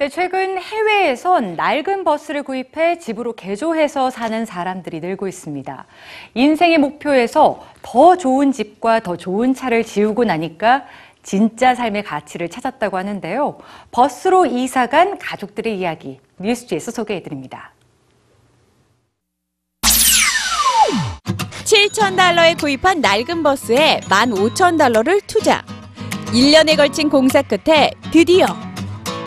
네, 최근 해외에선 낡은 버스를 구입해 집으로 개조해서 사는 사람들이 늘고 있습니다. 인생의 목표에서 더 좋은 집과 더 좋은 차를 지우고 나니까 진짜 삶의 가치를 찾았다고 하는데요. 버스로 이사 간 가족들의 이야기 뉴스지에서 소개해 드립니다. 7,000달러에 구입한 낡은 버스에 15,000달러를 투자. 1년에 걸친 공사 끝에 드디어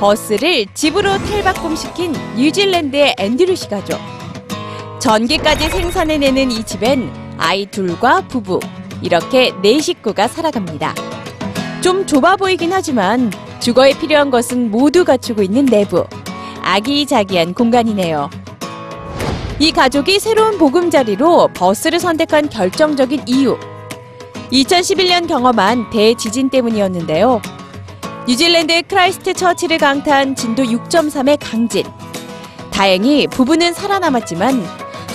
버스를 집으로 탈바꿈시킨 뉴질랜드의 앤드류시 가족. 전기까지 생산해내는 이 집엔 아이 둘과 부부, 이렇게 네 식구가 살아갑니다. 좀 좁아 보이긴 하지만 주거에 필요한 것은 모두 갖추고 있는 내부. 아기자기한 공간이네요. 이 가족이 새로운 보금자리로 버스를 선택한 결정적인 이유. 2011년 경험한 대지진 때문이었는데요. 뉴질랜드의 크라이스트 처치를 강타한 진도 6.3의 강진. 다행히 부부는 살아남았지만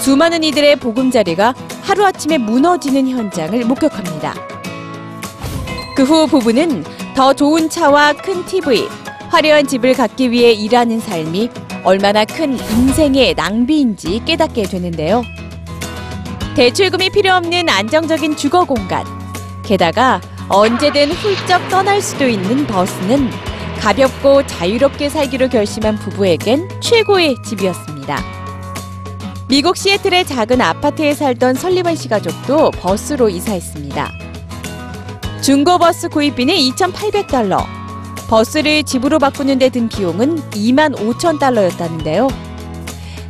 수많은 이들의 보금자리가 하루아침에 무너지는 현장을 목격합니다. 그 후 부부는 더 좋은 차와 큰 TV, 화려한 집을 갖기 위해 일하는 삶이 얼마나 큰 인생의 낭비인지 깨닫게 되는데요. 대출금이 필요 없는 안정적인 주거 공간. 게다가 언제든 훌쩍 떠날 수도 있는 버스는 가볍고 자유롭게 살기로 결심한 부부에겐 최고의 집이었습니다. 미국 시애틀의 작은 아파트에 살던 설리반 씨 가족도 버스로 이사했습니다. 중고 버스 구입비는 2,800달러. 버스를 집으로 바꾸는 데 든 비용은 2만 5천 달러였다는데요.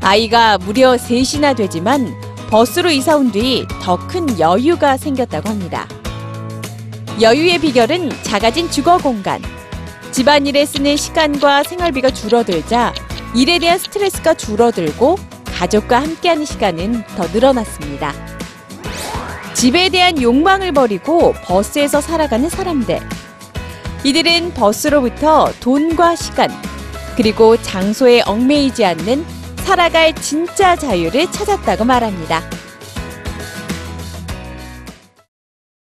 아이가 무려 셋이나 되지만 버스로 이사 온 뒤 더 큰 여유가 생겼다고 합니다. 여유의 비결은 작아진 주거 공간. 집안일에 쓰는 시간과 생활비가 줄어들자 일에 대한 스트레스가 줄어들고 가족과 함께하는 시간은 더 늘어났습니다. 집에 대한 욕망을 버리고 버스에서 살아가는 사람들. 이들은 버스로부터 돈과 시간, 그리고 장소에 얽매이지 않는 살아갈 진짜 자유를 찾았다고 말합니다.